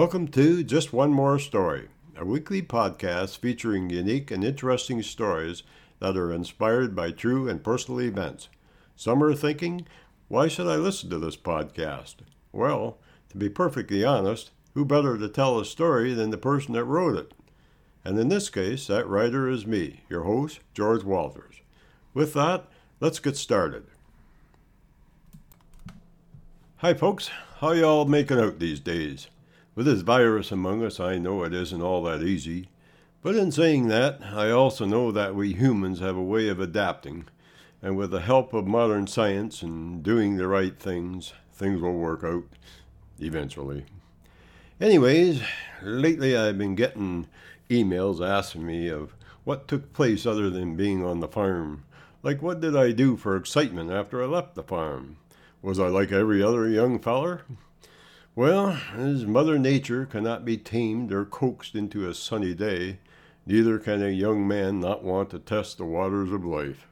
Welcome to Just One More Story, a weekly podcast featuring unique and interesting stories that are inspired by true and personal events. Some are thinking, why should I listen to this podcast? Well, to be perfectly honest, who better to tell a story than the person that wrote it? And in this case, that writer is me, your host, George Walters. With that, let's get started. Hi, folks. How y'all making out these days? With this virus among us, I know it isn't all that easy. But in saying that, I also know that we humans have a way of adapting, and with the help of modern science and doing the right things, things will work out eventually. Anyways, lately I've been getting emails asking me of what took place other than being on the farm. Like, what did I do for excitement after I left the farm? Was I like every other young feller? Well, as Mother Nature cannot be tamed or coaxed into a sunny day, neither can a young man not want to test the waters of life.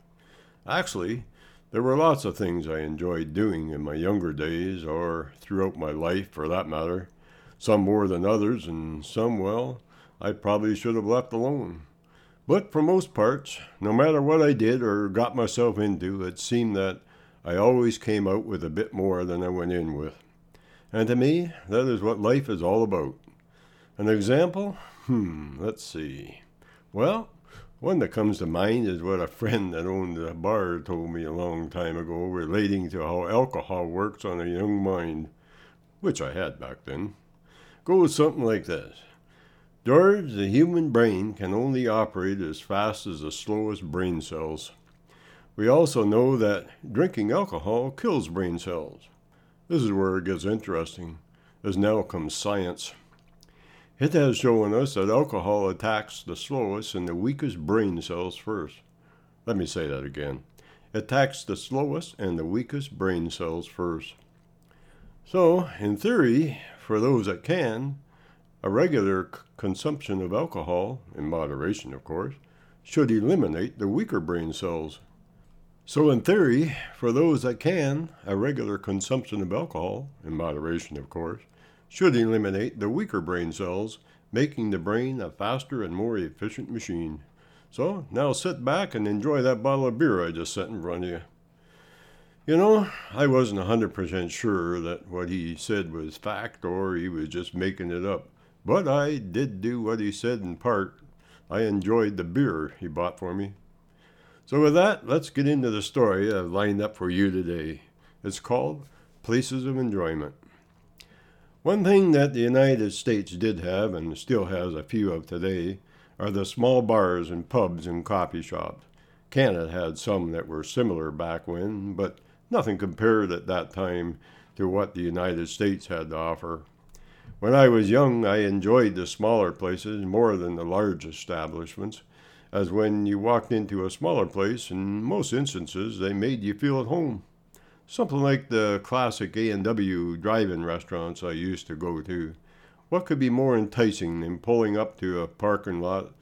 Actually, there were lots of things I enjoyed doing in my younger days, or throughout my life for that matter. Some more than others, and some, well, I probably should have left alone. But for most parts, no matter what I did or got myself into, it seemed that I always came out with a bit more than I went in with. And to me, that is what life is all about. An example? Hmm, let's see. Well, one that comes to mind is what a friend that owned a bar told me a long time ago relating to how alcohol works on a young mind, which I had back then. Goes something like this George, the human brain can only operate as fast as the slowest brain cells. We also know that drinking alcohol kills brain cells. This is where it gets interesting, as now comes science. It has shown us that alcohol attacks the slowest and the weakest brain cells first. Let me say that again. It attacks the slowest and the weakest brain cells first. So, in theory, for those that can, a regular c- consumption of alcohol, in moderation of course, should eliminate the weaker brain cells. So, in theory, for those that can, a regular consumption of alcohol, in moderation of course, should eliminate the weaker brain cells, making the brain a faster and more efficient machine. So now sit back and enjoy that bottle of beer I just set in front of you. You know, I wasn't a 100% sure that what he said was fact or he was just making it up, but I did do what he said in part. I enjoyed the beer he bought for me. So, with that, let's get into the story I've lined up for you today. It's called Places of Enjoyment. One thing that the United States did have, and still has a few of today, are the small bars and pubs and coffee shops. Canada had some that were similar back when, but nothing compared at that time to what the United States had to offer. When I was young, I enjoyed the smaller places more than the large establishments, as when you walked into a smaller place, in most instances, they made you feel at home. Something like the classic A&W drive-in restaurants I used to go to. What could be more enticing than pulling up to a parking lot,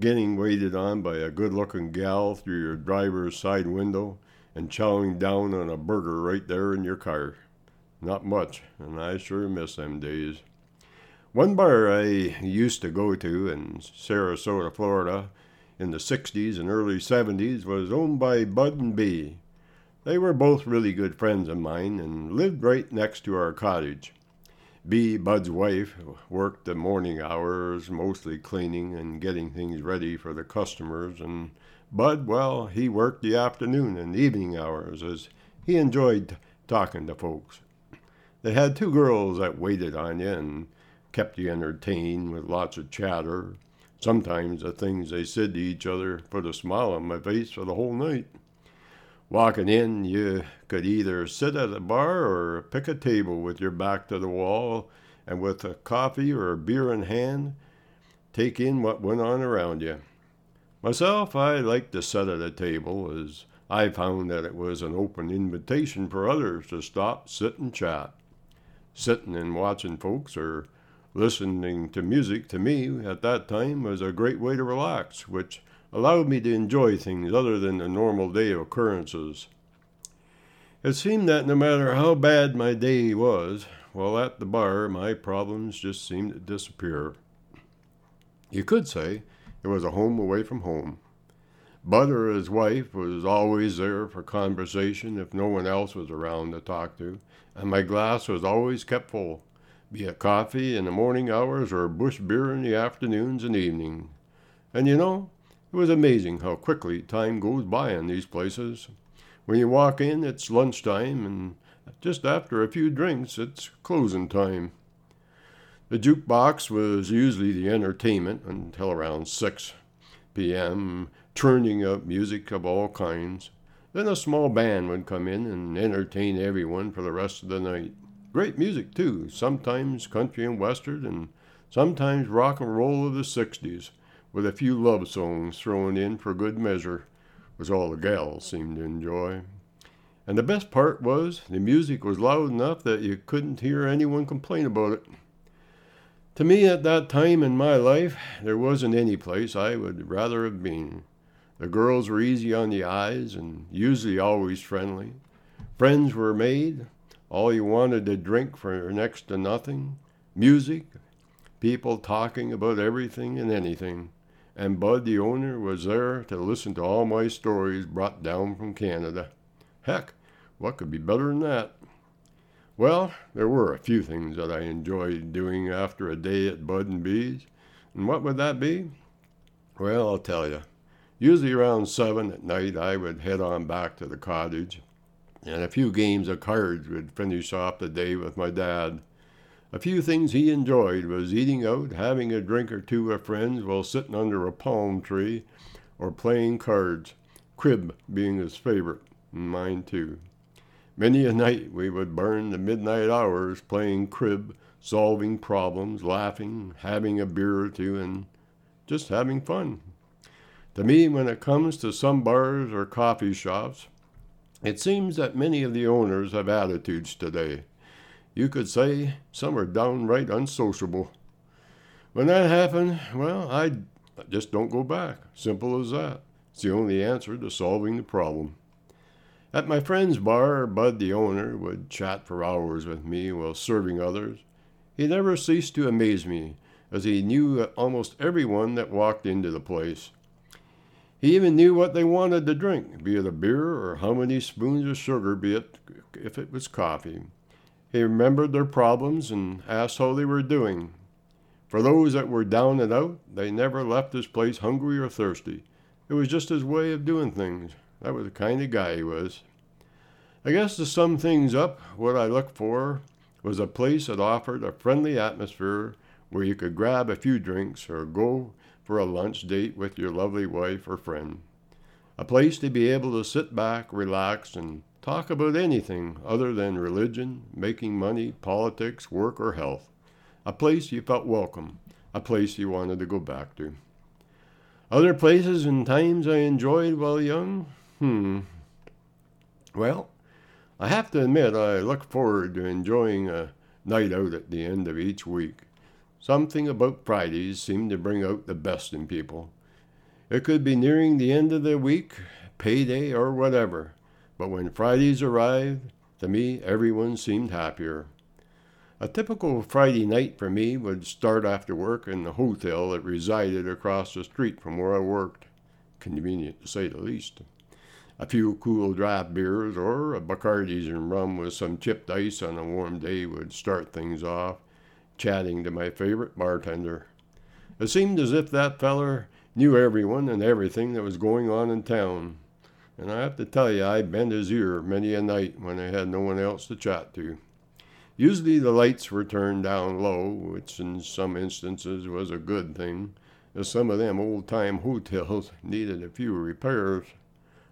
getting waited on by a good-looking gal through your driver's side window, and chowing down on a burger right there in your car? Not much, and I sure miss them days. One bar I used to go to in Sarasota, Florida, in the 60s and early 70s was owned by Bud and Bee. They were both really good friends of mine and lived right next to our cottage. Bee, Bud's wife, worked the morning hours, mostly cleaning and getting things ready for the customers, and Bud, well, he worked the afternoon and evening hours as he enjoyed talking to folks. They had two girls that waited on you and kept you entertained with lots of chatter. Sometimes the things they said to each other put a smile on my face for the whole night. Walking in, you could either sit at a bar or pick a table with your back to the wall and with a coffee or a beer in hand, take in what went on around you. Myself, I liked to sit at a table as I found that it was an open invitation for others to stop, sit, and chat. Sitting and watching folks or listening to music to me at that time was a great way to relax, which allowed me to enjoy things other than the normal day occurrences. It seemed that no matter how bad my day was, while at the bar, my problems just seemed to disappear. You could say it was a home away from home. Bud or his wife was always there for conversation if no one else was around to talk to, and my glass was always kept full, be it coffee in the morning hours or Busch beer in the afternoons and evenings. And you know, it was amazing how quickly time goes by in these places. When you walk in, it's lunchtime, and just after a few drinks, it's closing time. The jukebox was usually the entertainment until around 6 p.m., turning up music of all kinds. Then a small band would come in and entertain everyone for the rest of the night. Great music, too, sometimes country and western, and sometimes rock and roll of the 60s, with a few love songs thrown in for good measure, was all the gals seemed to enjoy. And the best part was the music was loud enough that you couldn't hear anyone complain about it. To me, at that time in my life, there wasn't any place I would rather have been. The girls were easy on the eyes and usually always friendly. Friends were made, all you wanted to drink for next to nothing, music, people talking about everything and anything. And Bud, the owner, was there to listen to all my stories brought down from Canada. Heck, what could be better than that? Well, there were a few things that I enjoyed doing after a day at Bud and Bees. And what would that be? Well, I'll tell you. Usually around seven at night, I would head on back to the cottage, and a few games of cards would finish off the day with my dad. A few things he enjoyed was eating out, having a drink or two with friends while sitting under a palm tree, or playing cards, crib being his favorite, and mine too. Many a night we would burn the midnight hours playing crib, solving problems, laughing, having a beer or two, and just having fun. To me, when it comes to some bars or coffee shops, it seems that many of the owners have attitudes today. You could say some are downright unsociable. When that happened, well, I just don't go back. Simple as that. It's the only answer to solving the problem. At my friend's bar, Bud, the owner, would chat for hours with me while serving others. He never ceased to amaze me, as he knew almost everyone that walked into the place. He even knew what they wanted to drink, be it a beer or how many spoons of sugar, be it if it was coffee. He remembered their problems and asked how they were doing. For those that were down and out, they never left his place hungry or thirsty. It was just his way of doing things. That was the kind of guy he was. I guess to sum things up, what I looked for was a place that offered a friendly atmosphere where you could grab a few drinks or go for a lunch date with your lovely wife or friend. A place to be able to sit back, relax, and talk about anything other than religion, making money, politics, work, or health. A place you felt welcome, a place you wanted to go back to. Other places and times I enjoyed while young? Hmm. Well, I have to admit I look forward to enjoying a night out at the end of each week. Something about Fridays seemed to bring out the best in people. It could be nearing the end of the week, payday, or whatever, but when Fridays arrived, to me, everyone seemed happier. A typical Friday night for me would start after work in the hotel that resided across the street from where I worked. Convenient to say the least. A few cool draft beers or a Bacardi's and rum with some chipped ice on a warm day would start things off chatting to my favorite bartender. It seemed as if that feller knew everyone and everything that was going on in town. And I have to tell you, I bent his ear many a night when I had no one else to chat to. Usually the lights were turned down low, which in some instances was a good thing, as some of them old time hotels needed a few repairs.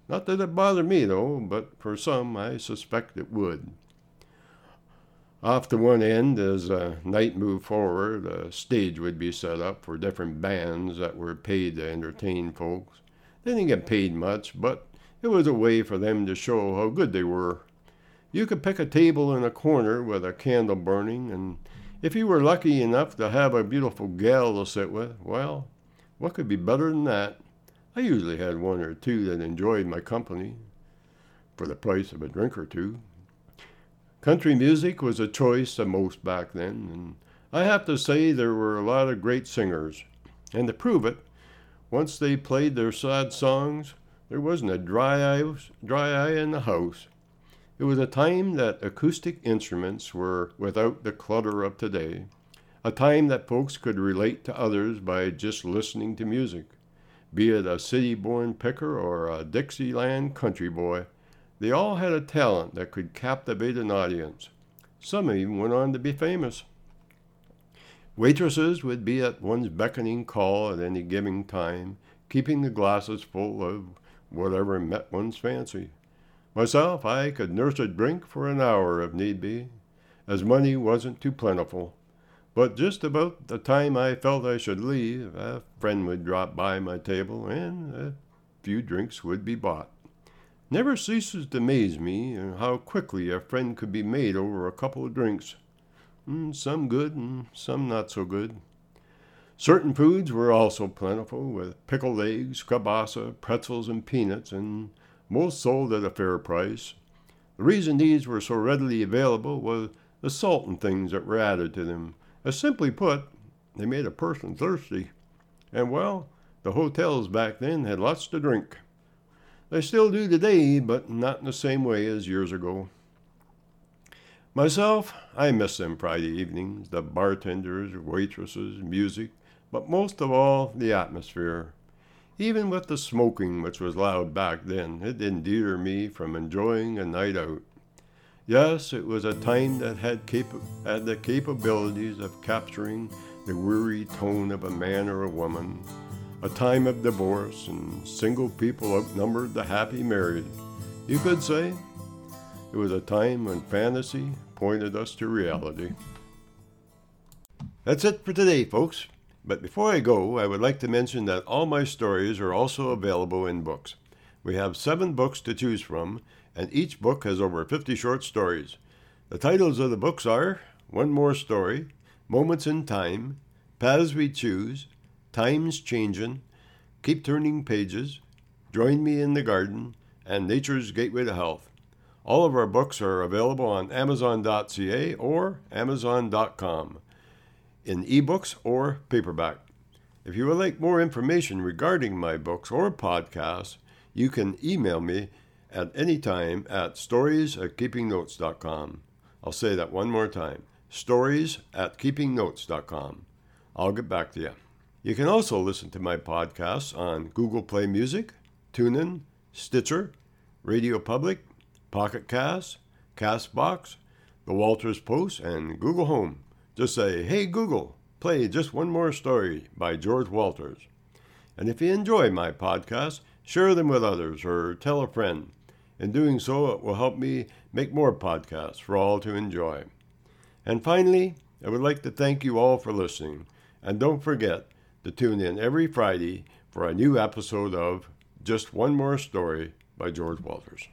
Not that it bothered me, though, but for some I suspect it would. Off to one end, as night moved forward, a stage would be set up for different bands that were paid to entertain folks. They didn't get paid much, but it was a way for them to show how good they were. You could pick a table in a corner with a candle burning, and if you were lucky enough to have a beautiful gal to sit with, well, what could be better than that? I usually had one or two that enjoyed my company for the price of a drink or two. Country music was a choice of most back then, and I have to say there were a lot of great singers. And to prove it, once they played their sad songs, there wasn't a dry eye, dry eye in the house. It was a time that acoustic instruments were without the clutter of today, a time that folks could relate to others by just listening to music. Be it a city born picker or a Dixieland country boy, they all had a talent that could captivate an audience. Some even went on to be famous. Waitresses would be at one's beckoning call at any given time, keeping the glasses full of whatever met one's fancy. Myself, I could nurse a drink for an hour if need be, as money wasn't too plentiful. But just about the time I felt I should leave, a friend would drop by my table and a few drinks would be bought. Never ceases to amaze me how quickly a friend could be made over a couple of drinks. Mm, some good and some not so good. Certain foods were also plentiful, with pickled eggs, kielbasa, pretzels, and peanuts, and most sold at a fair price. The reason these were so readily available was the salt and things that were added to them. As simply put, they made a person thirsty. And well, the hotels back then had lots to drink. They still do today, but not in the same way as years ago. Myself, I miss them Friday evenings, the bartenders, waitresses, music, but most of all, the atmosphere. Even with the smoking, which was loud back then, it didn't me from enjoying a night out. Yes, it was a time that had, had the capabilities of capturing the weary tone of a man or a woman, a time of divorce and single people outnumbered the happy married. You could say it was a time when fantasy pointed us to reality. That's it for today, folks. But before I go, I would like to mention that all my stories are also available in books. We have seven books to choose from, and each book has over 50 short stories. The titles of the books are One More Story, Moments in Time, Paths We Choose, Times Changin', Keep Turning Pages, Join Me in the Garden, and Nature's Gateway to Health. All of our books are available on Amazon.ca or Amazon.com in ebooks or paperback. If you would like more information regarding my books or podcasts, you can email me at any time at stories at keepingnotes.com. I'll say that one more time stories at keepingnotes.com. I'll get back to you. You can also listen to my podcasts on Google Play Music, TuneIn, Stitcher, Radio Public, Pocket Cast, Castbox, The Walters Post, and Google Home. Just say, Hey Google, play just one more story by George Walters. And if you enjoy my podcasts, share them with others or tell a friend. In doing so, it will help me make more podcasts for all to enjoy. And finally, I would like to thank you all for listening. And don't forget to tune in every Friday for a new episode of Just One More Story by George Walters.